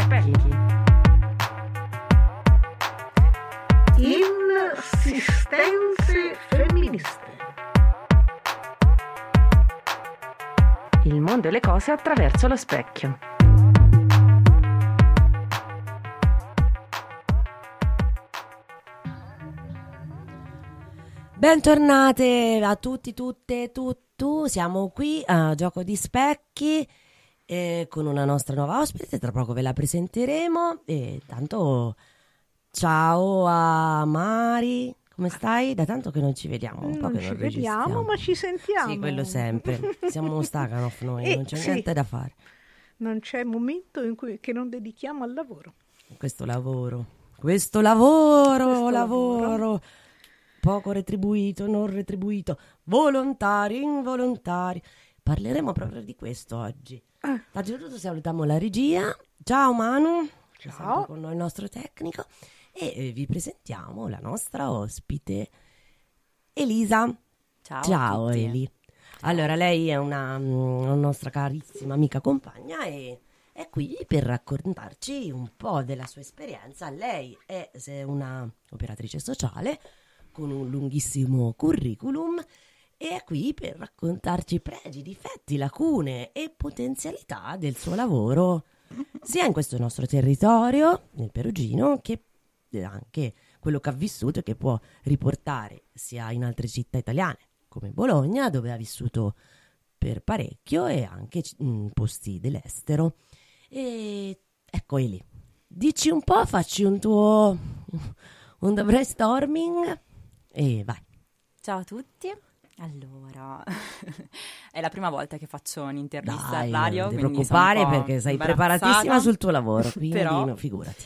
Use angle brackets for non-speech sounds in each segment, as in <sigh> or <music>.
specchi. Insistenze femministe. Il mondo e le cose attraverso lo specchio. Bentornate a tutti, tutte, tutto. Siamo qui a Gioco di Specchi eh, con una nostra nuova ospite. Tra poco ve la presenteremo. E tanto ciao a Mari. Come stai? Da tanto che non ci vediamo, un po' non che ci non vediamo, registriamo. ma ci sentiamo. Sì, quello sempre. Siamo Stakhanov noi, Eh, non c'è sì. niente da fare. Non c'è momento in cui, che non dedichiamo al lavoro. Questo lavoro, questo lavoro, Questo lavoro, lavoro. poco retribuito, non retribuito, volontari, involontari. Parleremo proprio di questo oggi. Ah. Innanzitutto salutiamo la regia. Ciao Manu, Ciao. con noi il nostro tecnico e eh, vi presentiamo la nostra ospite Elisa. Ciao, Ciao. Eli. Allora, lei è una, mm, una nostra carissima amica compagna e è qui per raccontarci un po' della sua esperienza. Lei è una operatrice sociale con un lunghissimo curriculum è qui per raccontarci pregi, difetti, lacune e potenzialità del suo lavoro, sia in questo nostro territorio, nel Perugino, che anche quello che ha vissuto e che può riportare sia in altre città italiane come Bologna, dove ha vissuto per parecchio, e anche in posti dell'estero. E ecco Eli, dici un po', facci un tuo un brainstorming e vai. Ciao a tutti. Allora, <laughs> è la prima volta che faccio un'intervista Dai, al radio. non ti preoccupare perché sei preparatissima sul tuo lavoro, <laughs> quindi Però- no, figurati.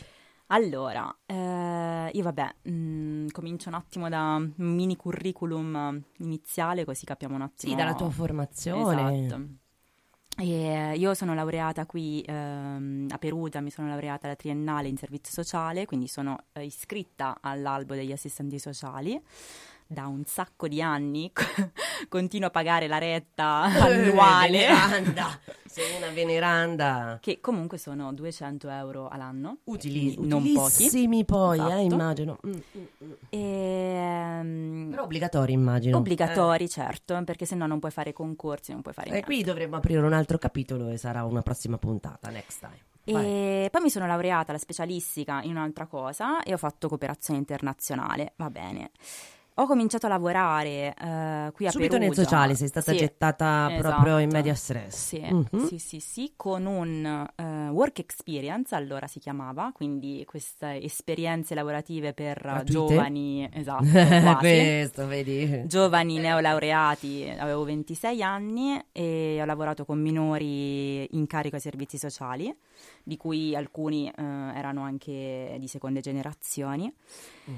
Allora, eh, io vabbè, mm, comincio un attimo da un mini curriculum iniziale così capiamo un attimo. Sì, dalla tua formazione. Esatto. E io sono laureata qui ehm, a Perugia, mi sono laureata alla triennale in servizio sociale, quindi sono eh, iscritta all'albo degli assistenti sociali. Da un sacco di anni <laughs> continuo a pagare la retta annuale, Veneranda. <laughs> Sei una veneranda. che comunque sono 200 euro all'anno. Utili, non pochi. poi, eh, Esatto. immagino. Mm, mm, mm. E, ehm, Però obbligatori, immagino. obbligatori, certo, perché se no non puoi fare concorsi, non puoi fare Eh, niente. qui dovremmo aprire un altro capitolo e sarà una prossima puntata, next time. Vai. E poi mi sono laureata alla specialistica in un'altra cosa e ho fatto cooperazione internazionale, va bene. Ho cominciato a lavorare eh, qui a Subito nel Perugia. sociale sei stata Sì, gettata esatto. proprio in media stress. Sì, Mhm. sì, sì, sì, con un eh, work experience, allora si chiamava, quindi queste esperienze lavorative per Gratuite? giovani, esatto. <laughs> Questo, vedi? giovani neolaureati, avevo 26 anni e ho lavorato con minori in carico ai servizi sociali, di cui alcuni eh, erano anche di seconde generazioni.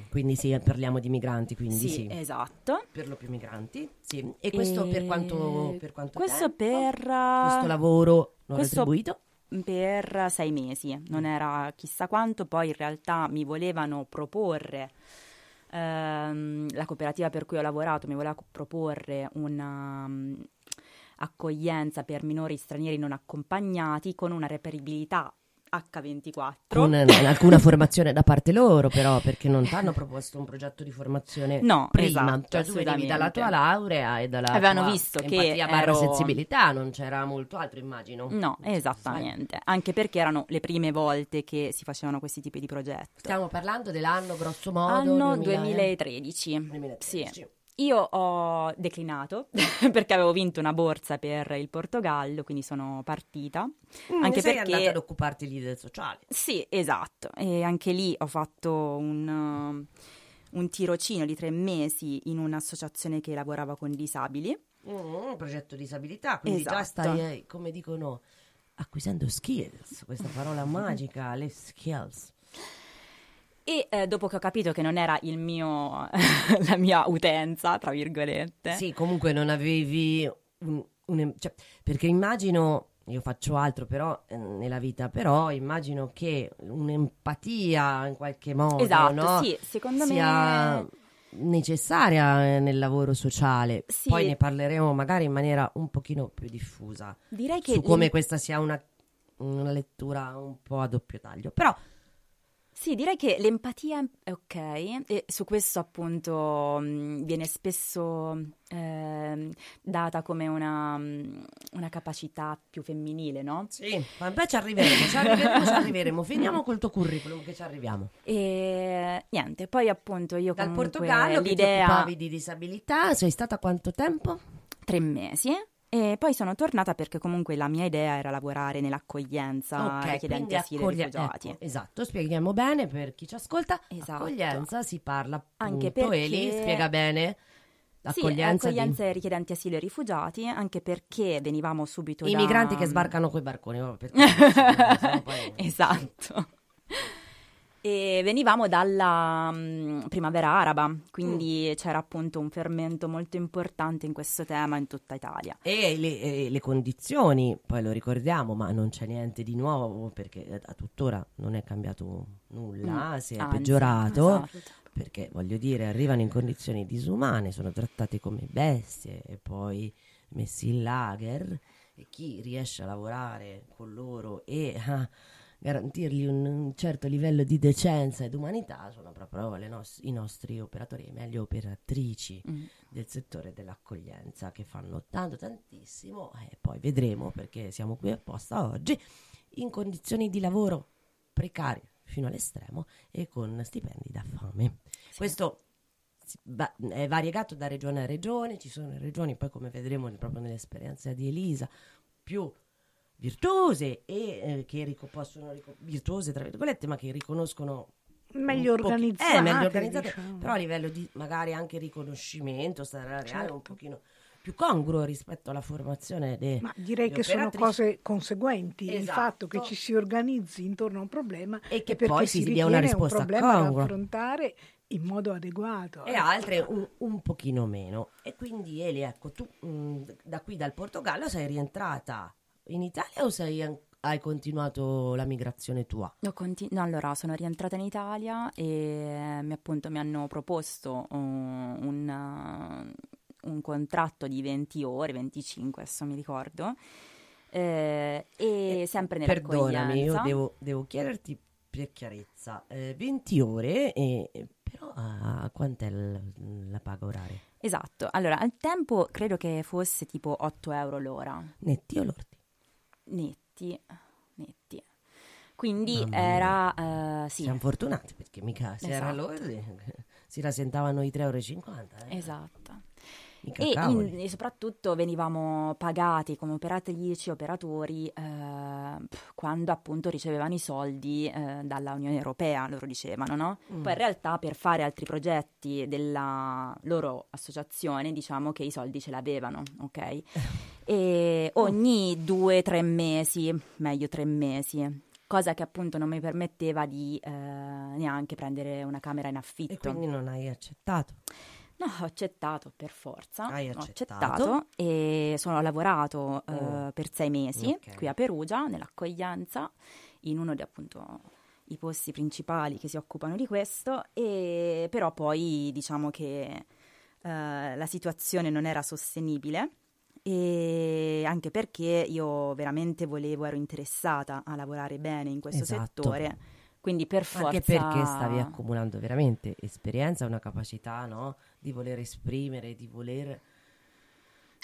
Quindi sì, parliamo di migranti, quindi sì. Sì, esatto. Per lo più migranti, sì. E questo per quanto, per quanto Questo tempo? per... Questo lavoro non questo- retribuito? per sei mesi, non era chissà quanto, poi in realtà mi volevano proporre, ehm, la cooperativa per cui ho lavorato mi voleva proporre una mm, accoglienza per minori stranieri non accompagnati con una reperibilità H24. Con eh, <laughs> alcuna formazione da parte loro, però, perché non ti hanno <laughs> proposto un progetto di formazione No, prima. esatto, cioè, tu venivi dalla tua laurea e dalla Avevano tua visto che ero- sensibilità, non c'era molto altro, immagino. No, esattamente, anche perché erano le prime volte che si facevano questi tipi di progetti. Stiamo parlando dell'anno grosso modo Anno 2000, 2013. 2013. Sì. Io ho declinato <laughs> perché avevo vinto una borsa per il Portogallo, quindi sono partita. Mm, Anche sei perché- andata ad occuparti lì del sociale. Sì, esatto. E anche lì ho fatto un, uh, un tirocinio di tre mesi in un'associazione che lavorava con disabili. Mm, un progetto disabilità, quindi già Esatto. stai, eh, come dicono, acquisendo skills, questa parola <laughs> magica, le skills. E eh, dopo che ho capito che non era il mio, <laughs> la mia utenza, tra virgolette, Sì, comunque non avevi un, un- cioè, perché immagino, io faccio altro però eh, nella vita, però immagino che un'empatia in qualche modo, Esatto, no? sì, secondo sia me- necessaria eh, nel lavoro sociale. Sì. Poi ne parleremo magari in maniera un pochino più diffusa direi che su come le- questa sia una una lettura un po' a doppio taglio. Però Sì, direi che l'empatia è ok e su questo appunto mh, viene spesso ehm, data come una, una capacità più femminile, no? sì, ma poi ci arriveremo, ci arriveremo, ci arriveremo. Finiamo col tuo curriculum che ci arriviamo. E niente, poi appunto io Dal comunque Portogallo che ti l'idea occupavi di disabilità, sei stata quanto tempo? tre mesi e poi sono tornata perché comunque la mia idea era lavorare nell'accoglienza Ok, richiedenti asilo e accoglie- rifugiati. ecco, esatto, spieghiamo bene per chi ci ascolta. Esatto. Accoglienza si parla Anche appunto, perché- Eli spiega bene. Sì, L'accoglienza accoglienza e richiedenti asilo e rifugiati, anche perché venivamo subito di da... i migranti che <laughs> sbarcano coi barconi. <laughs> poi- esatto. E venivamo dalla mm, primavera araba, quindi Mm. c'era appunto un fermento molto importante in questo tema in tutta Italia. E le, e le condizioni, poi lo ricordiamo, ma non c'è niente di nuovo perché eh, a tuttora non è cambiato nulla, Mm, si è anzi, peggiorato. esatto. Perché voglio dire, arrivano in condizioni disumane, sono trattati come bestie e poi messi in lager. E chi riesce a lavorare con loro e a garantirgli un, un certo livello di decenza ed umanità sono proprio nos- i nostri operatori, meglio operatrici Mm. del settore dell'accoglienza che fanno tanto tantissimo e poi vedremo perché siamo qui apposta oggi in condizioni di lavoro precarie fino all'estremo e con stipendi da fame. Questo si- va- è variegato da regione a regione, ci sono regioni poi come vedremo proprio nell'esperienza di Elisa più virtuose e eh, che rico- possono rico- virtuose tra virgolette ma che riconoscono Meglio un pochi- organizzate, eh, meglio organizzate, diciamo. però a livello di magari anche riconoscimento salariale Certo. un pochino più congruo rispetto alla formazione dei Ma direi che sono cose conseguenti. Il Esatto. fatto che ci si organizzi intorno a un problema E che poi si si dia una risposta un problema da congrua. affrontare in modo adeguato. e altre un, un pochino meno. E quindi Eli, ecco, tu mh, da qui dal Portogallo sei rientrata in Italia o sei an- hai continuato la migrazione tua? Ho conti- no, allora, sono rientrata in Italia e eh, mi, appunto mi hanno proposto un, uh, un contratto di 20 ore, 25 adesso mi ricordo, eh, e sempre nell'accoglienza. Perdonami, io devo, devo chiederti per chiarezza, eh, 20 ore, però ah, quant'è l- la paga oraria? Esatto, allora al tempo credo che fosse tipo 8 euro l'ora, Netti o lordi? Netti, netti. Quindi era, eh, sì, Siamo fortunati perché mica se era Esatto. lordi si rasentavano i 3,50 euro. Eh? esatto. E, in- e soprattutto venivamo pagati come operatrici, operatori, eh, quando appunto ricevevano i soldi eh, dalla Unione Europea, loro dicevano, no? Mm. Poi in realtà per fare altri progetti della loro associazione, diciamo che i soldi ce l'avevano, ok? E ogni due o tre mesi, meglio tre mesi, cosa che appunto non mi permetteva di eh, neanche prendere una camera in affitto. E quindi non hai accettato. No, ho accettato per forza. Hai ho accettato. accettato e sono lavorato eh, Oh. per sei mesi Ok. qui a Perugia, nell'accoglienza, in uno dei appunto i posti principali che si occupano di questo, e però poi diciamo che eh, la situazione non era sostenibile. E anche perché io veramente volevo, ero interessata a lavorare bene in questo Esatto. settore, quindi per forza Anche perché stavi accumulando veramente esperienza, una capacità no? Di voler esprimere, di voler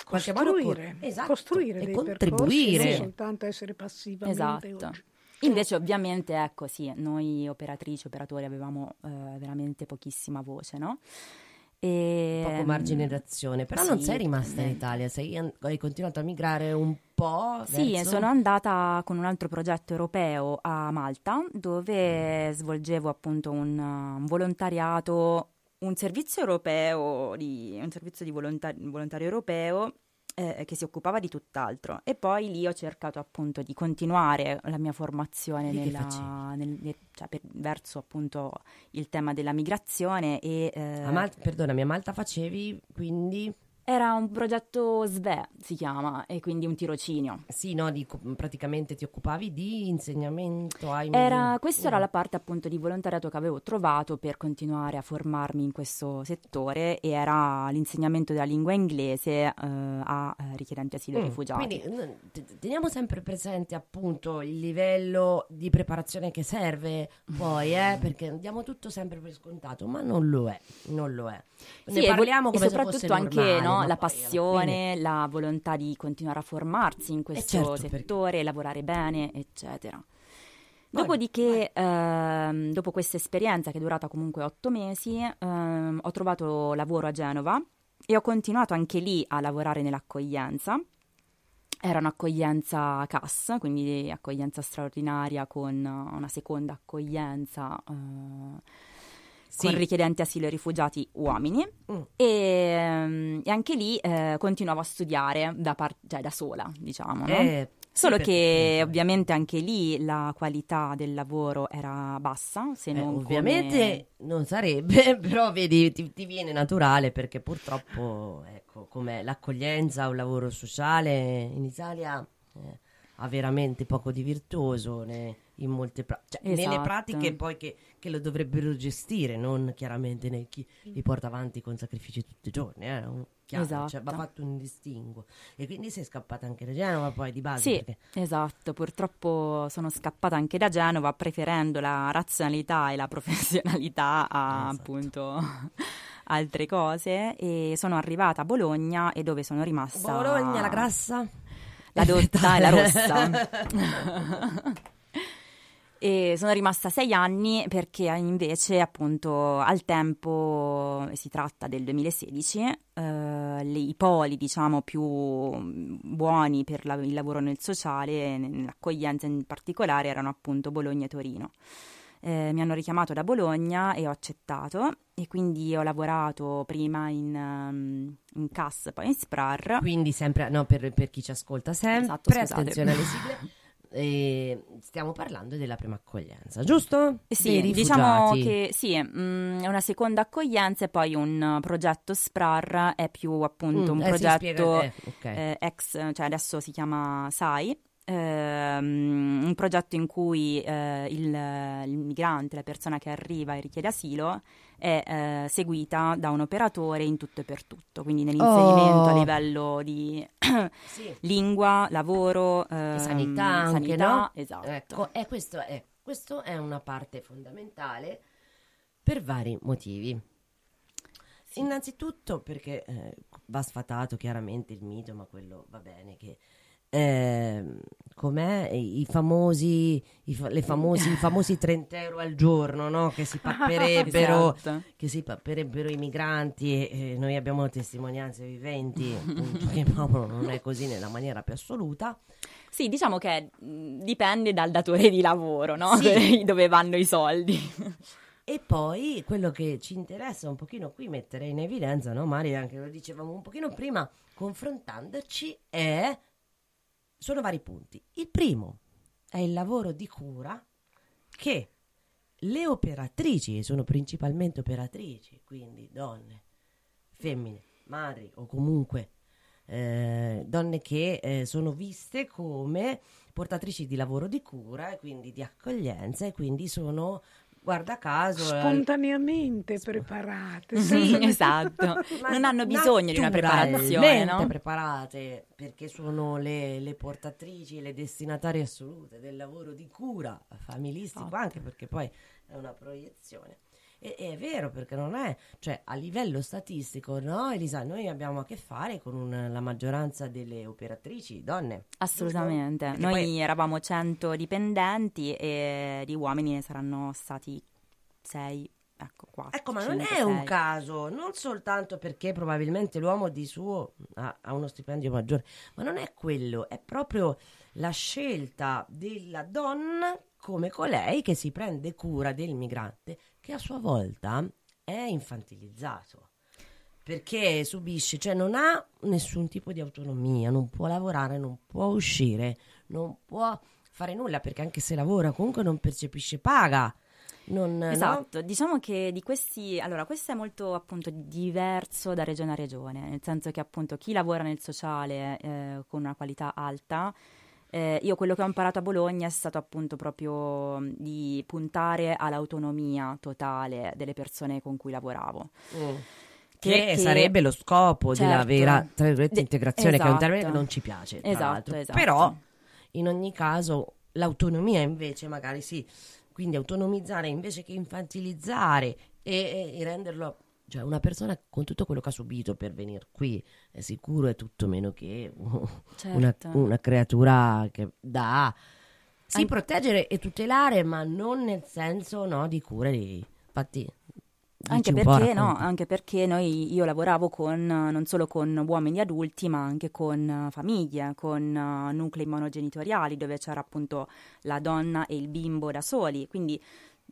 qualche modo costruire, esatto, costruire e dei contribuire. percorsi, non soltanto essere passivamente Esatto. oggi. Invece ovviamente, ecco sì, noi operatrici, operatori avevamo eh, veramente pochissima voce, no? E, poco margine d'azione, però non sì, sei rimasta in Italia, sei hai continuato a migrare un po'. Sì, verso- sono andata con un altro progetto europeo a Malta dove svolgevo appunto un, un volontariato, un servizio europeo, di, un servizio di volonta- volontario europeo eh, che si occupava di tutt'altro. E poi lì ho cercato appunto di continuare la mia formazione nella- nel- nel- cioè, per- verso appunto il tema della migrazione e eh, A Malta, perdonami, a Malta facevi quindi Era un progetto SVE, si chiama, e quindi un tirocinio. Sì, no, di, praticamente ti occupavi di insegnamento ai era, Questa era la parte appunto di volontariato che avevo trovato per continuare a formarmi in questo settore e era l'insegnamento della lingua inglese eh, a eh, richiedenti asilo e mm, rifugiati. Quindi teniamo sempre presente appunto il livello di preparazione che serve poi, eh, <laughs> perché diamo tutto sempre per scontato, ma non lo è, non lo è. Ne sì, parliamo come e soprattutto anche normale, no, la passione, la volontà di continuare a formarsi in questo certo, settore, perché... lavorare bene, eccetera. Dopodiché, ehm, dopo questa esperienza che è durata comunque otto mesi, ehm, ho trovato lavoro a Genova e ho continuato anche lì a lavorare nell'accoglienza. Era un'accoglienza CAS, quindi accoglienza straordinaria con una seconda accoglienza. Eh, sì. con richiedenti asilo e rifugiati uomini mm. e, ehm, e, anche lì eh, continuavo a studiare da, par- cioè da sola, diciamo. No? Eh, Solo sì, che ovviamente anche lì la qualità del lavoro era bassa, se eh, non ovviamente come... non sarebbe, <laughs> però vedi ti, ti, viene naturale perché purtroppo ecco, come l'accoglienza, un lavoro sociale in Italia eh, ha veramente poco di virtuoso. Ne in molte pra- cioè, esatto. nelle pratiche poi che, che, lo dovrebbero gestire, non chiaramente nei chi li porta avanti con sacrifici tutti i giorni. Eh? Un, chiaro, esatto. cioè, va fatto un distinguo. E quindi sei scappata anche da Genova poi di base. Sì, perché... esatto. Purtroppo sono scappata anche da Genova preferendo la razionalità e la <laughs> professionalità a esatto. appunto <laughs> altre cose e sono arrivata a Bologna e dove sono rimasta Bologna la grassa la dotta e la <laughs> rossa E sono rimasta sei anni perché invece appunto al tempo, si tratta del 2016, eh, i poli diciamo più buoni per la, il lavoro nel sociale, nell'accoglienza in particolare, erano appunto Bologna e Torino. Eh, mi hanno richiamato da Bologna e ho accettato e quindi ho lavorato prima in, um, in CAS, poi in SPRAR. Quindi sempre, no, per, per chi ci ascolta sempre, esatto, attenzione alle sigle. <laughs> E stiamo parlando della prima accoglienza, giusto? Eh sì, diciamo che sì, mm, è una seconda accoglienza e poi un progetto SPRAR è più appunto mm, un eh, progetto eh, okay. eh, ex, cioè adesso si chiama SAI, ehm, un progetto in cui eh, il, il, migrante, la persona che arriva e richiede asilo, è eh, seguita da un operatore in tutto e per tutto, quindi nell'inserimento oh. a livello di <coughs> sì. lingua, lavoro, ehm, sanità, anche, sanità, no? esatto. Ecco, e questo è, questo è una parte fondamentale per vari motivi. Sì. Innanzitutto perché eh, va sfatato chiaramente il mito, ma quello va bene che eh, com'è i famosi, i, fa- le famosi, i famosi 30 euro al giorno no? che, si papperebbero, <laughs> esatto. che si papperebbero i migranti e, e noi abbiamo testimonianze viventi appunto, che <laughs> proprio non è così nella maniera più assoluta. Sì, diciamo che dipende dal datore di lavoro, no? Sì. <laughs> dove vanno i soldi. E poi quello che ci interessa un pochino qui mettere in evidenza, no Mari, anche lo dicevamo un pochino prima, confrontandoci, è sono vari punti. Il primo è il lavoro di cura che le operatrici, e sono principalmente operatrici, quindi donne, femmine, madri o comunque eh, donne che eh, sono viste come portatrici di lavoro di cura e quindi di accoglienza e quindi sono guarda caso eh, spontaneamente eh, preparate sì <laughs> esatto non hanno bisogno di una preparazione no? preparate perché sono le, le, portatrici le destinatarie assolute del lavoro di cura familistico oh. anche perché poi è una proiezione e, e, è vero perché non è, cioè a livello statistico, no Elisa, noi abbiamo a che fare con un, la maggioranza delle operatrici donne. Assolutamente, noi poi... eravamo 100 dipendenti e di uomini ne saranno stati 6. Ecco, 4, ecco, ma 5, non è 6. un caso, non soltanto perché probabilmente l'uomo di suo ha, ha uno stipendio maggiore, ma non è quello, è proprio la scelta della donna come colei che si prende cura del migrante che a sua volta è infantilizzato perché subisce, cioè non ha nessun tipo di autonomia, non può lavorare, non può uscire, non può fare nulla perché anche se lavora comunque non percepisce paga. non, no? Esatto, diciamo che di questi, allora questo è molto appunto diverso da regione a regione, nel senso che appunto chi lavora nel sociale eh, con una qualità alta, eh, io quello che ho imparato a Bologna è stato appunto proprio mh, di puntare all'autonomia totale delle persone con cui lavoravo. Mm. Che Perché- sarebbe lo scopo della Certo. vera tra virgolette, De- integrazione, che è un termine che esatto. non ci piace. Esatto, esatto. Però, in ogni caso, l'autonomia invece, magari sì, quindi autonomizzare invece che infantilizzare e, e renderlo. Cioè, una persona con tutto quello che ha subito per venire qui è sicuro è tutto meno che <laughs> una, Certo. una creatura che dà. Sì, An- proteggere e tutelare, ma non nel senso no, di cura di. Infatti, Anche perché, no, anche perché noi, io lavoravo con, non solo con uomini adulti, ma anche con famiglie, con nuclei monogenitoriali, dove c'era appunto la donna e il bimbo da soli. Quindi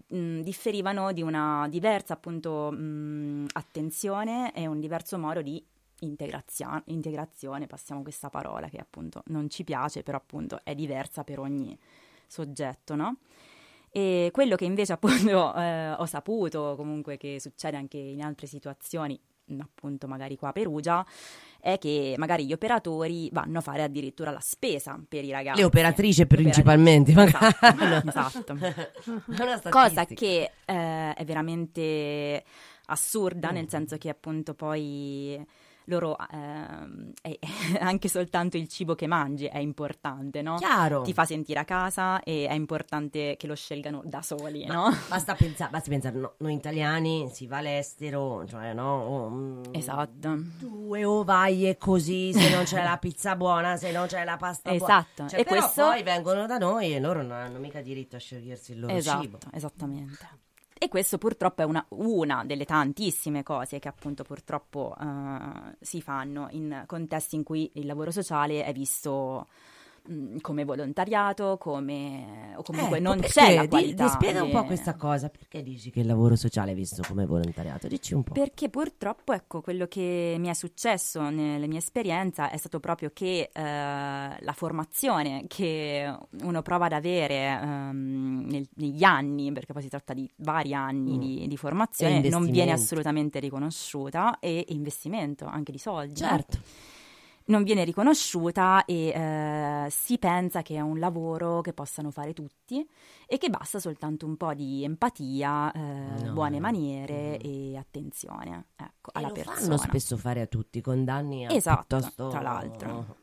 differivano di una diversa appunto mh, attenzione e un diverso modo di integrazia- integrazione, passiamo questa parola che appunto non ci piace, però appunto è diversa per ogni soggetto, no? E quello che invece appunto <laughs> eh, ho saputo, comunque che succede anche in altre situazioni, appunto magari qua a Perugia, è che magari gli operatori vanno a fare addirittura la spesa per i ragazzi. Le operatrici principalmente, operatrici, magari. Esatto, <laughs> esatto. Cosa che eh, è veramente assurda, nel senso che appunto poi loro ehm, è- <laughs> anche soltanto il cibo che mangi è importante, no? Chiaro. Ti fa sentire a casa e è importante che lo scelgano da soli, Ma no? <laughs> Basta pensare, basta pensare, no, noi italiani si va all'estero, cioè no, mm, Esatto. due ovaie così, se non c'è la <laughs> pizza buona, se non c'è la pasta buona. Esatto, Cioè, e questo- poi vengono da noi e loro non hanno mica diritto a scegliersi il loro Esatto, cibo. esattamente. E questo purtroppo è una, una delle tantissime cose che appunto purtroppo eh, si fanno in contesti in cui il lavoro sociale è visto mh, come volontariato, come, o comunque Ecco, non perché? c'è la qualità. di spiega un po' questa cosa, perché dici che il lavoro sociale è visto come volontariato? Dici un po'. Perché purtroppo, ecco, quello che mi è successo nella mia esperienza è stato proprio che eh, la formazione che uno prova ad avere ehm, nel- negli anni, perché poi si tratta di vari anni Mm. di, di formazione, non viene assolutamente riconosciuta e investimento anche di soldi. Certo. Non viene riconosciuta e eh, si pensa che è un lavoro che possano fare tutti e che basta soltanto un po' di empatia, eh, No. buone maniere Mm. e attenzione ecco, E alla lo persona. fanno spesso fare a tutti, con danni a Esatto, piuttosto tra l'altro.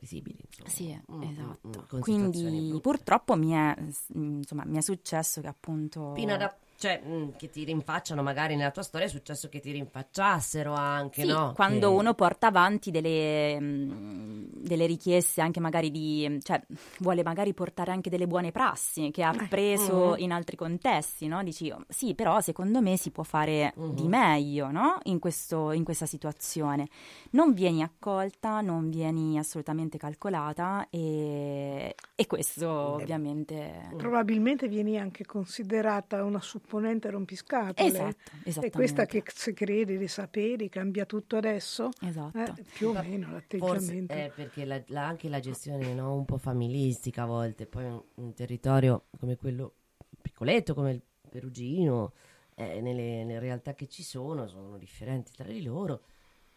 visibili. insomma. Sì, Mm, mm, esatto. mm, con situazioni Quindi purtroppo mi è, insomma, mi è successo che appunto... Fino ad a- cioè, mm, che ti rinfacciano, magari nella tua storia è successo che ti rinfacciassero anche, Sì, no? quando Che- uno porta avanti delle, mh, delle richieste anche magari di, cioè vuole magari portare anche delle buone prassi che ha preso mhm. in altri contesti, no? Dici, oh, sì, però secondo me si può fare di Mhm. meglio, no? In, questo, in questa situazione. Non vieni accolta, non vieni assolutamente calcolata e, e questo ovviamente... Probabilmente vieni anche considerata una supponente rompiscatole. Esatto, È esattamente. questa che si crede di sapere, cambia tutto adesso? Esatto. Eh, più o Ma meno Forse l'atteggiamento. è perché la- la- anche la gestione no, un po' familistica a volte, poi un, un territorio come quello piccoletto, come il Perugino, eh, nelle, nelle realtà che ci sono, sono differenti tra di loro,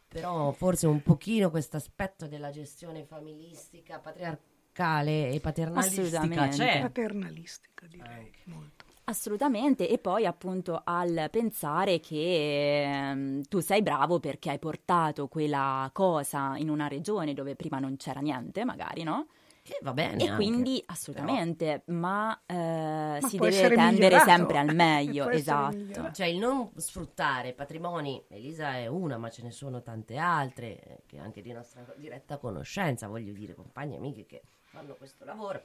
però forse un pochino questo aspetto della gestione familistica, patriarcale e paternalistica Assolutamente. c'è. Paternalistica direi, molto. Assolutamente, e poi appunto al pensare che ehm, tu sei bravo perché hai portato quella cosa in una regione dove prima non c'era niente, magari, no? Che va bene E anche. quindi assolutamente, ma, eh, si può deve tendere migliorato. sempre al <laughs> meglio, esatto. Cioè il non sfruttare patrimoni, Elisa è una, ma ce ne sono tante altre, eh, che anche di nostra diretta conoscenza, voglio dire, compagni e amiche che fanno questo lavoro.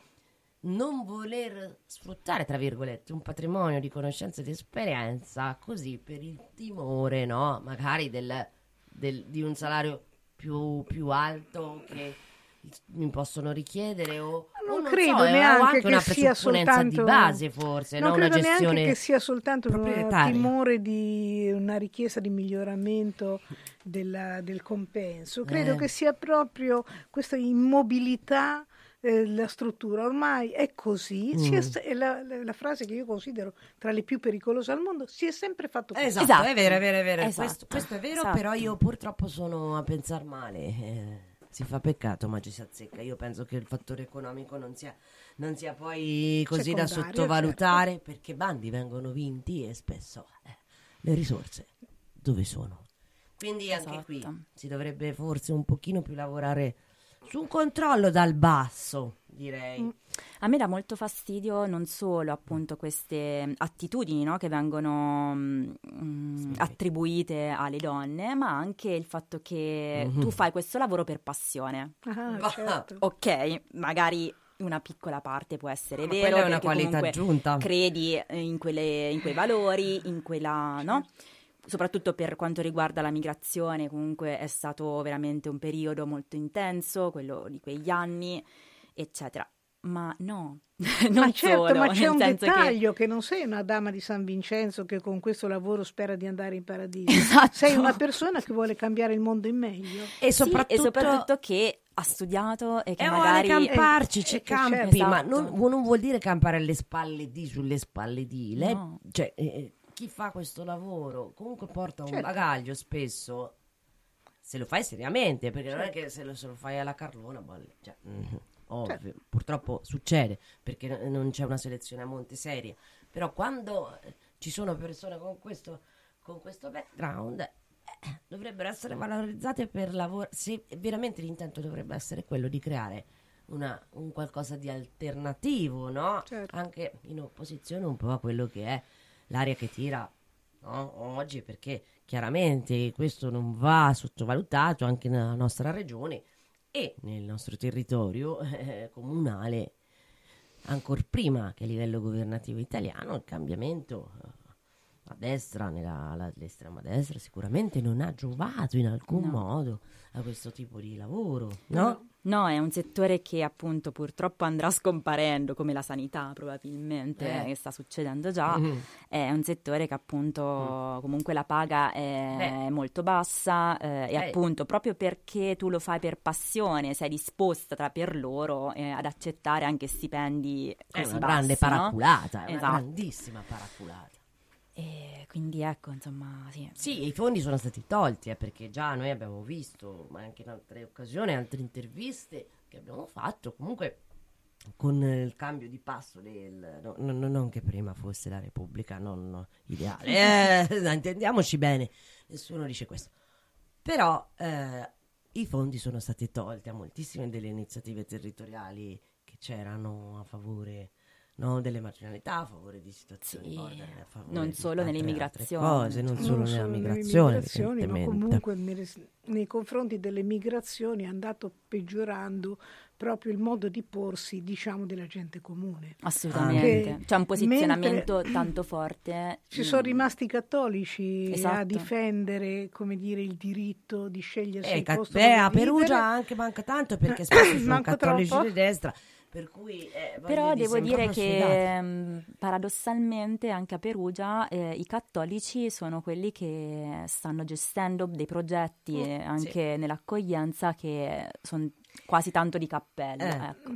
Non voler sfruttare, tra virgolette, un patrimonio di conoscenza e di esperienza così per il timore, no? Magari del, del- di un salario più, più alto che mi possono richiedere o Non o credo so, neanche anche che una sia soltanto- di base forse, non no? una credo gestione neanche che sia soltanto un timore di una richiesta di miglioramento della- del compenso, credo Eh. che sia proprio questa immobilità eh, la struttura, ormai è così, Mm. è, è la, la, frase che io considero tra le più pericolose al mondo, si è sempre fatto così. Esatto, esatto. è vero, è vero, è vero. Esatto. Questo, questo, è vero, esatto. però io purtroppo sono a pensare male. Eh, si fa peccato, ma ci si azzecca. Io penso che il fattore economico non sia, non sia poi così da sottovalutare, certo. perché bandi vengono vinti e spesso eh, le risorse dove sono? Quindi anche Esatto. qui si dovrebbe forse un pochino più lavorare su un controllo dal basso, direi. Mm. A me dà molto fastidio non solo appunto queste attitudini no, che vengono mm, Sì. attribuite alle donne, ma anche il fatto che Mhm. tu fai questo lavoro per passione. Ah, <laughs> certo. Ok, magari una piccola parte può essere Ma vero, quella è una qualità aggiunta. credi in, quelle- in quei valori, in quella, no? Soprattutto per quanto riguarda la migrazione, comunque è stato veramente un periodo molto intenso, quello di quegli anni, eccetera. Ma no, <laughs> non ma certo, solo, ma c'è un senso che- dettaglio che... non sei una dama di San Vincenzo che con questo lavoro spera di andare in paradiso. Esatto. Sei una persona che vuole cambiare il mondo in meglio. E Sì, soprattutto, e soprattutto che ha studiato e che E magari... vuole camparci, Eh, ci eh, campi, certo. ma Esatto. non, non vuol dire campare alle spalle di, sulle spalle di. Lei, No. cioè, eh, chi fa questo lavoro comunque porta un Certo. bagaglio spesso, se lo fai seriamente, perché non è che se lo, se lo fai alla Carlona, bolle, cioè, mhm, ovvio, Certo. purtroppo succede, perché non c'è una selezione a monte seria, però quando eh, ci sono persone con questo, con questo background... eh, dovrebbero essere valorizzate per lavoro se veramente l'intento dovrebbe essere quello di creare una- un qualcosa di alternativo, no? Certo. Anche in opposizione un po' a quello che è l'aria che tira no? oggi, perché chiaramente questo non va sottovalutato anche nella nostra regione e nel nostro territorio eh, comunale, ancora prima che a livello governativo italiano, il cambiamento eh, a destra, all'estrema destra, sicuramente non ha giovato in alcun No. modo a questo tipo di lavoro, no? No, è un settore che appunto purtroppo andrà scomparendo, come la sanità probabilmente, Eh. che sta succedendo già. Mhm. È un settore che appunto comunque la paga è Beh. molto bassa eh, e Eh. appunto proprio perché tu lo fai per passione, sei disposta tra per loro eh, ad accettare anche stipendi È così una grande bassi, no? paraculata, è una Esatto. grandissima paraculata. E quindi ecco, insomma, sì. Sì, i fondi sono stati tolti, eh, perché già noi abbiamo visto, ma anche in altre occasioni, altre interviste che abbiamo fatto, comunque con il cambio di passo del... no- no- no- non che prima fosse la Repubblica, non <laughs> no, ideale, eh, intendiamoci bene, nessuno dice questo. Però eh, i fondi sono stati tolti a moltissime delle iniziative territoriali che c'erano a favore no, delle marginalità, a favore di situazioni Sì, border, a favore non solo nell'immigrazione, cose, non solo non nella solo nelle migrazione, ma comunque nelle- nei confronti delle migrazioni è andato peggiorando proprio il modo di porsi, diciamo, della gente comune. Assolutamente. Anche C'è un posizionamento tanto forte. Ci mm, sono rimasti i cattolici a Esatto. difendere, come dire, il diritto di scegliersi Eh, il posto beh, a Perugia vivere. anche manca tanto perché <coughs> spesso sono cattolici troppo? di destra, per cui eh, Però dire, devo dire che mh, paradossalmente anche a Perugia eh, i cattolici sono quelli che stanno gestendo dei progetti Mm, anche nell'accoglienza che sono quasi tanto di cappello. Eh. ecco.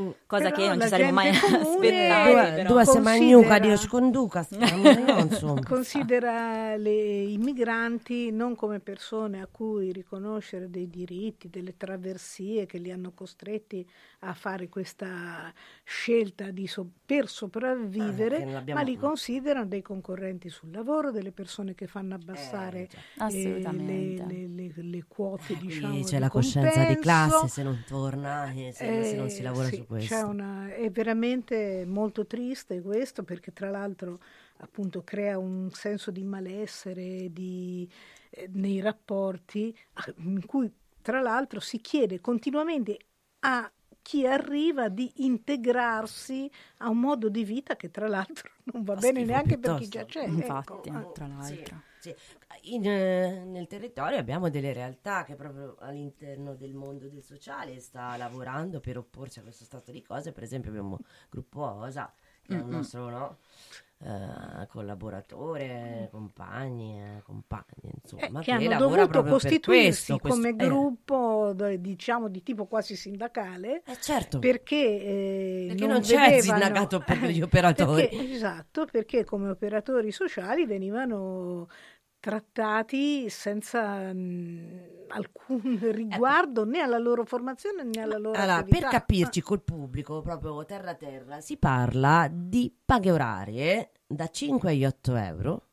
Mm. Cosa Però che non ci saremmo mai <laughs> aspettati. Due, due se considera- magnuca Dio sconduca, stiamo, <laughs> io, insomma. Considera le, i migranti non come persone a cui riconoscere dei diritti, delle traversie che li hanno costretti a fare questa scelta di so- per sopravvivere, abbiamo- ma li considerano dei concorrenti sul lavoro, delle persone che fanno abbassare Eh, eh, le, le- le- quote, Eh, diciamo, c'è di la coscienza di compenso. classe se non torna e se, se non si Eh, lavora sì, su questo. c'è una- è veramente molto triste questo perché tra l'altro appunto crea un senso di malessere di, eh, nei rapporti ah, in cui tra l'altro si chiede continuamente a chi arriva di integrarsi a un modo di vita che tra l'altro <laughs> non va Fa bene neanche per chi già c'è. Infatti, ecco. tra l'altro. sì. In, eh, nel territorio abbiamo delle realtà che proprio all'interno del mondo del sociale sta lavorando per opporsi a questo stato di cose. Per esempio abbiamo Gruppo OSA, che è un nostro no, eh, collaboratore, compagni, eh, compagne, insomma, che che, hanno dovuto costituirsi questo, questo- come eh, gruppo diciamo di tipo quasi sindacale eh, certo. perché, eh, Perché non c'è il vedevano- sindacato per gli operatori. <laughs> Perché- esatto, perché come operatori sociali venivano trattati senza mh, alcun <laughs> riguardo né alla loro formazione né alla loro Allora, attività. per capirci col pubblico, proprio terra a terra, si parla di paghe orarie da 5 agli 8 euro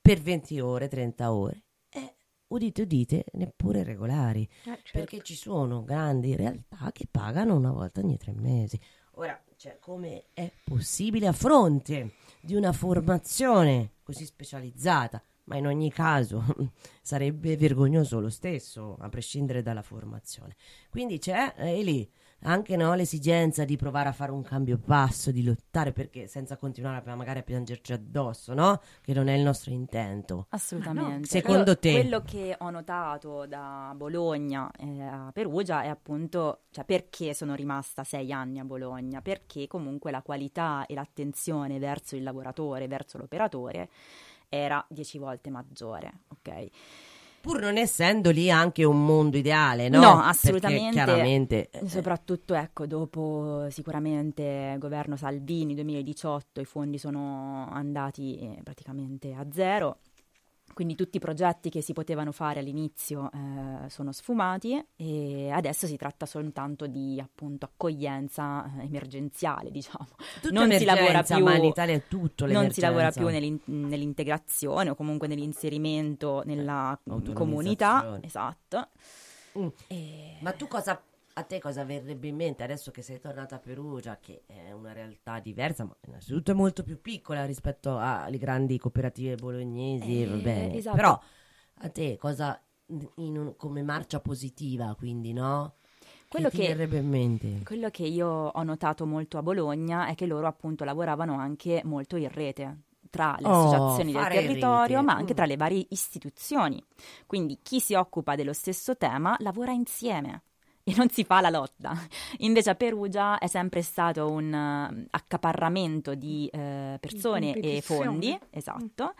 per 20 ore, 30 ore e udite udite neppure regolari Ah, certo. perché ci sono grandi realtà che pagano una volta ogni tre mesi. Ora, cioè, come è possibile a fronte di una formazione così specializzata? Ma in ogni caso <laughs> sarebbe vergognoso lo stesso, a prescindere dalla formazione. Quindi c'è eh, lì anche no, l'esigenza di provare a fare un cambio passo, di lottare perché senza continuare a, magari a piangerci addosso, no? Che non è il nostro intento. Assolutamente. Secondo Io- te? Quello che ho notato da Bologna eh, a Perugia è appunto, cioè perché sono rimasta sei anni a Bologna? Perché comunque la qualità e l'attenzione verso il lavoratore, verso l'operatore era dieci volte maggiore, ok? Pur non essendo lì anche un mondo ideale, no? No, Perché assolutamente. chiaramente eh, Soprattutto, ecco, dopo sicuramente governo Salvini 2018 i fondi sono andati eh, praticamente a zero, quindi tutti i progetti che si potevano fare all'inizio eh, sono sfumati e adesso si tratta soltanto di appunto accoglienza eh, emergenziale, diciamo. tutta non si lavora più- ma in Italia è tutto Non si lavora più nell'in- nell'integrazione o comunque nell'inserimento nella Autonomizzazione. comunità, esatto. Mm. E- Ma tu cosa, a te cosa verrebbe in mente adesso che sei tornata a Perugia, che è una realtà diversa, ma innanzitutto è molto più piccola rispetto alle grandi cooperative bolognesi, Eh, va bene. esatto. Però a te cosa in un- come marcia positiva, quindi, no? Quello che che- verrebbe in mente? Quello che io ho notato molto a Bologna è che loro appunto lavoravano anche molto in rete tra le Oh, associazioni del territorio, ma anche Mm. tra le varie istituzioni. Quindi chi si occupa dello stesso tema lavora insieme e non si fa la lotta. Invece a Perugia è sempre stato un eh, accaparramento di eh, persone e fondi, esatto.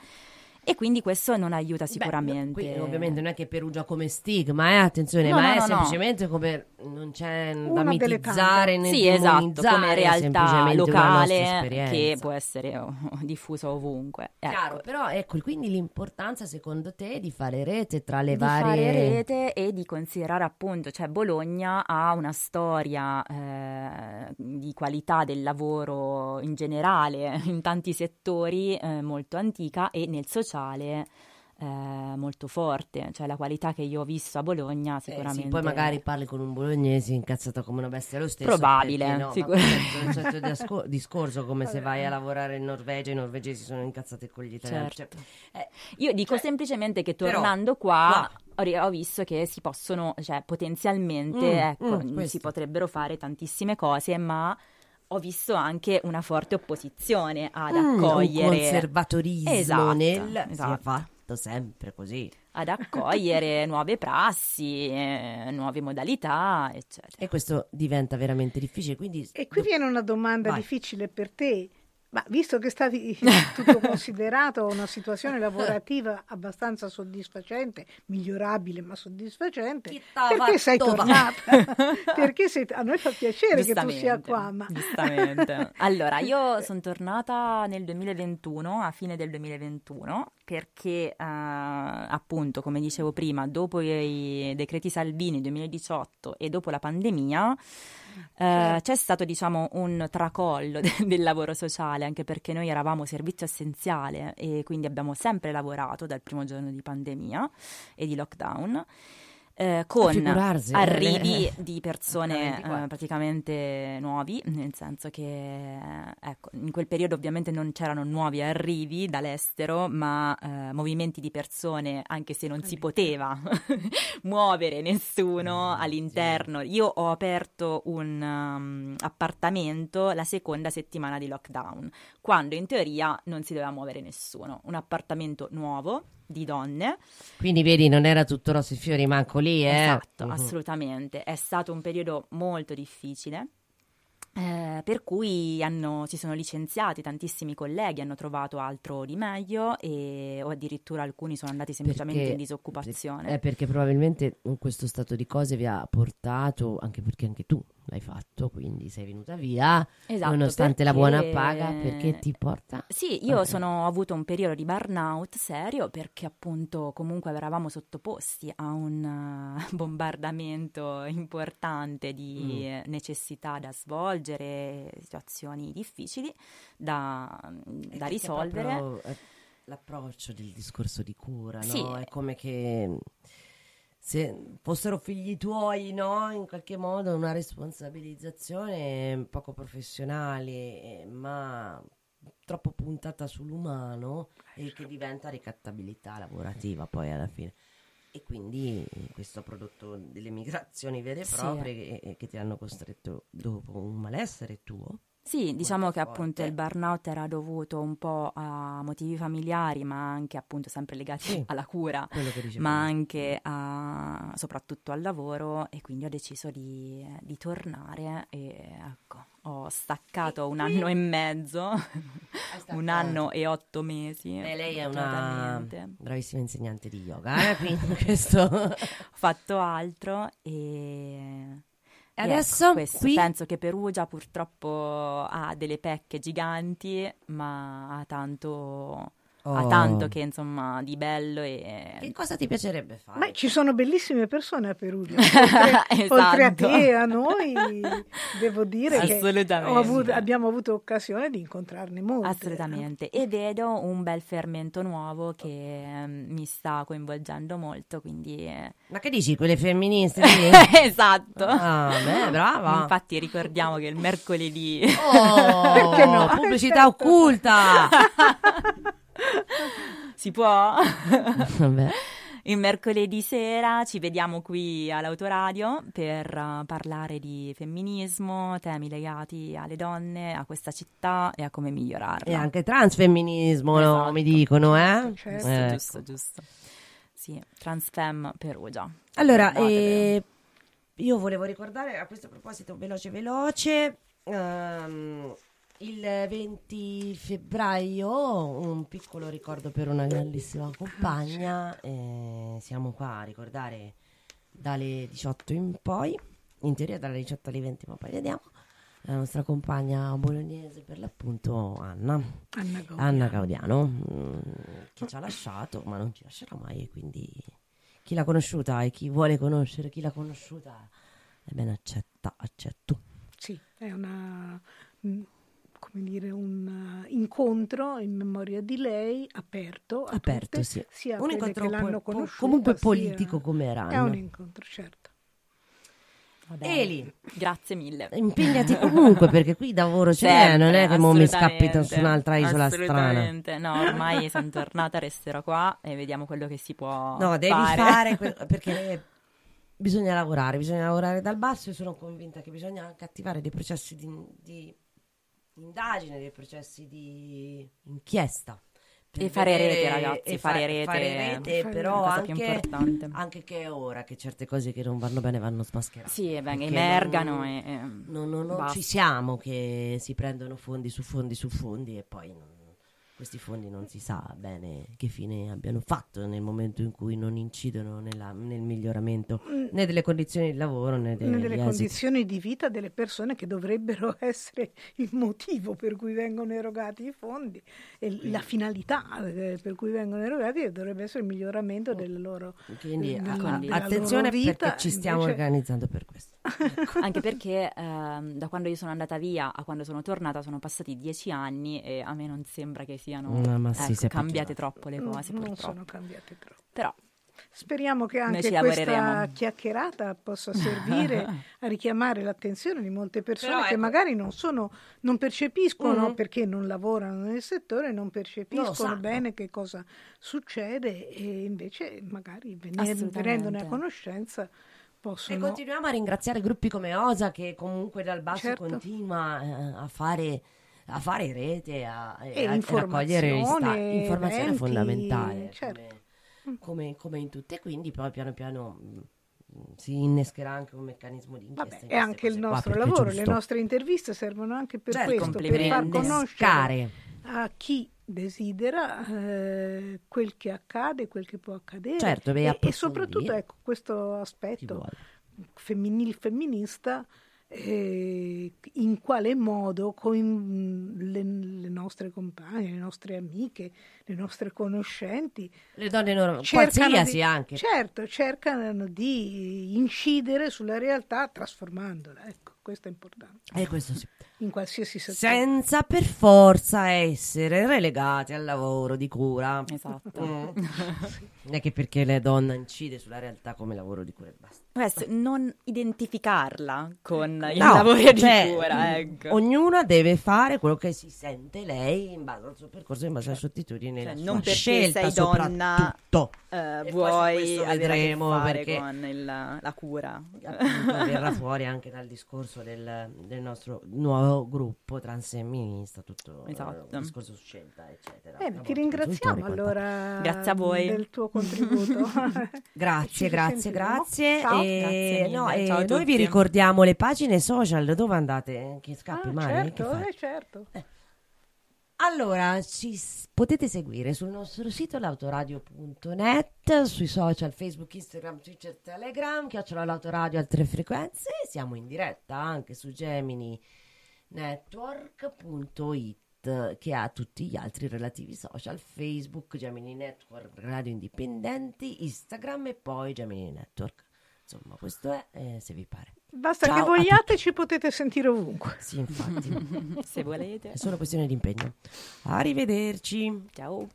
E quindi questo non aiuta Beh, sicuramente. qui ovviamente non è che Perugia come stigma, eh, attenzione, No, ma no, è no, no. semplicemente come non c'è da Una delle mitizzare né Sì, esatto, come realtà locale che può essere oh, diffusa ovunque. Ecco. Chiaro, però ecco, quindi l'importanza secondo te di fare rete tra le di varie... fare rete e di considerare appunto, cioè Bologna ha una storia eh, di qualità del lavoro in generale, in tanti settori eh, molto antica e nel sociale eh, molto forte, cioè la qualità che io ho visto a Bologna Eh, sicuramente... sì, poi magari parli con un bolognese incazzata come una bestia lo stesso. Probabile, no, sicuramente. è un certo discor- <laughs> discorso come se vai a lavorare in Norvegia, i norvegesi sono incazzati con gli italiani. Certo. Cioè, eh, Io dico Cioè, semplicemente che tornando qua, qua- ho, visto che si possono, cioè potenzialmente, Mm, ecco, mm, si potrebbero fare tantissime cose, ma ho visto anche una forte opposizione ad mm, accogliere, un conservatorismo Esatto, nel... Si è esatto. fatto sempre così. ad accogliere <laughs> nuove prassi, eh, nuove modalità, eccetera. E questo diventa veramente difficile, quindi... E qui viene una domanda Vai. difficile per te. Ma visto che stavi <laughs> tutto considerato una situazione lavorativa abbastanza soddisfacente, migliorabile ma soddisfacente, perché sei tornata? <laughs> perché sei- a noi fa piacere che tu sia qua, ma giustamente. <laughs> Allora, io sono tornata nel 2021, a fine del 2021, perché eh, appunto, come dicevo prima, dopo i decreti Salvini 2018 e dopo la pandemia, eh, c'è stato diciamo un tracollo <laughs> de- del lavoro sociale, anche perché noi eravamo servizio essenziale e quindi abbiamo sempre lavorato dal primo giorno di pandemia e di lockdown. Eh, con eh, arrivi eh, di persone H24. eh, praticamente nuovi, nel senso che ecco, in quel periodo ovviamente non c'erano nuovi arrivi dall'estero, ma eh, movimenti di persone, anche se non si poteva <laughs> muovere nessuno Mm, all'interno. Io ho aperto un um, appartamento la seconda settimana di lockdown, quando in teoria non si doveva muovere nessuno. Un appartamento nuovo di donne. Quindi vedi, non era tutto rossi e fiori manco lì, eh? Esatto, Mhm. assolutamente. È stato un periodo molto difficile. Eh, per cui hanno, si sono licenziati tantissimi colleghi, hanno trovato altro di meglio e, o addirittura alcuni sono andati semplicemente Perché- in disoccupazione. Eh, perché probabilmente questo stato di cose vi ha portato, anche perché anche tu l'hai fatto, quindi sei venuta via, Esatto, nonostante la perché- buona paga, perché ti porta... Sì, io Ok. sono, ho avuto un periodo di burnout serio perché appunto comunque eravamo sottoposti a un eh, <laughs> bombardamento importante di Mm. necessità da svolgere, situazioni difficili da, da risolvere. proprio, L'approccio del discorso di cura, Sì. no? È come che se fossero figli tuoi, no? In qualche modo una responsabilizzazione poco professionale, eh, ma troppo puntata sull'umano e che diventa ricattabilità lavorativa poi alla fine. E quindi questo ha prodotto delle migrazioni vere e Sì. proprie che, che ti hanno costretto dopo un malessere tuo. Sì, diciamo che forte. appunto il burnout era dovuto un po' a motivi familiari, ma anche appunto sempre legati Sì. alla cura. Ma anche a- soprattutto al lavoro e quindi ho deciso di, di tornare e ecco, ho staccato un anno e mezzo, <laughs> un anno e otto mesi. E lei è una bravissima insegnante di yoga, eh? <laughs> quindi questo... Ho fatto altro e... E e adesso ecco, questo. qui- penso che Perugia purtroppo ha delle pecche giganti, ma ha tanto, ha Oh. tanto che insomma di bello e Che cosa ti piacerebbe fare? Ma ci sono bellissime persone a Perugia, <laughs> oltre, Esatto. oltre a te e a noi, devo dire che avuto- abbiamo avuto occasione di incontrarne molte. Assolutamente, e vedo un bel fermento nuovo che ehm, mi sta coinvolgendo molto, quindi... eh, Ma che dici, quelle femministe <laughs> esatto. Ah, beh, brava. Infatti ricordiamo che il mercoledì... Oh, <laughs> Perché no? pubblicità occulta. Si può? Vabbè. Il mercoledì sera ci vediamo qui all'autoradio per eh, parlare di femminismo, temi legati alle donne, a questa città e a come migliorarla. E anche transfemminismo, no? Esatto. mi dicono, eh? Certo, Eh. Giusto, giusto. Sì, Transfem Perugia. Allora, eh, io volevo ricordare a questo proposito, veloce veloce, ehm, il 20 febbraio, un piccolo ricordo per una grandissima compagna, eh, siamo qua a ricordare dalle 18 in poi, in teoria dalle 18 alle 20, ma poi vediamo, la nostra compagna bolognese per l'appunto Anna. Anna Gaudia. Anna Gaudiano, mm, che ci ha lasciato, ma non ci lascerà mai, quindi chi l'ha conosciuta e chi vuole conoscere chi l'ha conosciuta, ebbene accetta, accetto. Sì, è una, mm, come dire, un uh, incontro in memoria di lei aperto, a Aperto, tutte, sì. sia Un incontro che l'hanno po- po- comunque politico come era È un incontro, certo. Va bene. Eli, Grazie mille. impegnati comunque perché qui lavoro c'è, non è che mo mi scappi su un'altra isola strana. No, ormai sono tornata, resterò qua e vediamo quello che si può No, devi fare. fare, que- <laughs> perché bisogna lavorare, bisogna lavorare dal basso e sono convinta che bisogna anche attivare dei processi di, di indagine, dei processi di inchiesta. E fare rete, ragazzi, e fare fa- rete fare è rete, però anche, importante. anche che è ora che certe cose che non vanno bene vanno smascherate. Sì, e ben, emergano non- e, e non, non- non ci siamo che si prendono fondi su fondi su fondi e poi non- questi fondi non si sa bene che fine abbiano fatto nel momento in cui non incidono nella- nel miglioramento né delle condizioni di lavoro né degli Nelle esiti. condizioni di vita delle persone che dovrebbero <laughs> essere il motivo per cui vengono erogati i fondi e la finalità eh, per cui vengono erogati dovrebbe essere il miglioramento del loro Quindi della- a- della attenzione loro vita, perché ci stiamo invece- organizzando per questo. <laughs> Anche perché ehm, da quando io sono andata via a quando sono tornata sono passati dieci anni e a me non sembra che siano No, ma sì, ecco, è cambiate troppo le Mm, cose non purtroppo. sono cambiate troppo. Però Speriamo che anche questa chiacchierata possa servire <laughs> a richiamare l'attenzione di molte persone Però che ecco- magari non sono, non percepiscono Mhm. perché non lavorano nel settore, non percepiscono sanno. bene che cosa succede e invece magari venendone a conoscenza E possono continuiamo a ringraziare gruppi come Osa che comunque dal basso Certo. continua eh, a fare a fare rete a, E a- raccogliere informazione, eventi, fondamentale certo. come, come- come in tutte. Quindi poi piano piano mh, si innescherà anche un meccanismo di inchiesta. Vabbè, è anche il qua, nostro è lavoro, le nostre interviste servono anche per Certo, questo, per far conoscere a chi desidera eh, quel che accade, quel che può accadere. Certo, e, e soprattutto ecco, questo aspetto femminile femminista eh, in quale modo con le, le nostre compagne, le nostre amiche, le nostre conoscenti Le donne normali, qualsiasi di, anche. certo, cercano di incidere sulla realtà trasformandola, ecco, questo è importante E questo sì. in qualsiasi settore. Senza per forza essere relegati al lavoro di cura. Esatto. Mm. <laughs> Non è che perché la donna incide sulla realtà come lavoro di cura e basta. Questo, non identificarla con il No, lavoro di cioè, cura, ecco. Ognuna deve fare quello che si sente lei in base al suo percorso, in base alle sue attitudini, Cioè, non perché scelta sei donna, soprattutto. Eh, vuoi vedremo, a che fare perché- con il- la cura. <laughs> appunto verrà fuori anche dal discorso del, del nostro nuovo gruppo transfemminista, tutto eh, Esatto. il discorso su scelta, eccetera. Bene, A ti ringraziamo allora Grazie a voi. del tuo contributo. <laughs> Grazie, grazie, grazie. Ciao. E, Grazie no, e noi vi ricordiamo le pagine social dove andate? Che scappi, Ah, Mari? certo, eh, certo. Allora, ci s- potete seguire sul nostro sito lautoradio.net, sui social Facebook, Instagram, Twitter, Telegram, chiocciola l'autoradio a tre frequenze. Siamo in diretta anche su Gemini network.it che ha tutti gli altri relativi social Facebook, Gemini Network, Radio Indipendenti, Instagram e poi Gemini Network. Insomma, questo è eh, se vi pare. Basta Ciao che vogliate, ci potete sentire ovunque. Sì, infatti, <laughs> Se volete. è solo questione di impegno. Arrivederci. Ciao.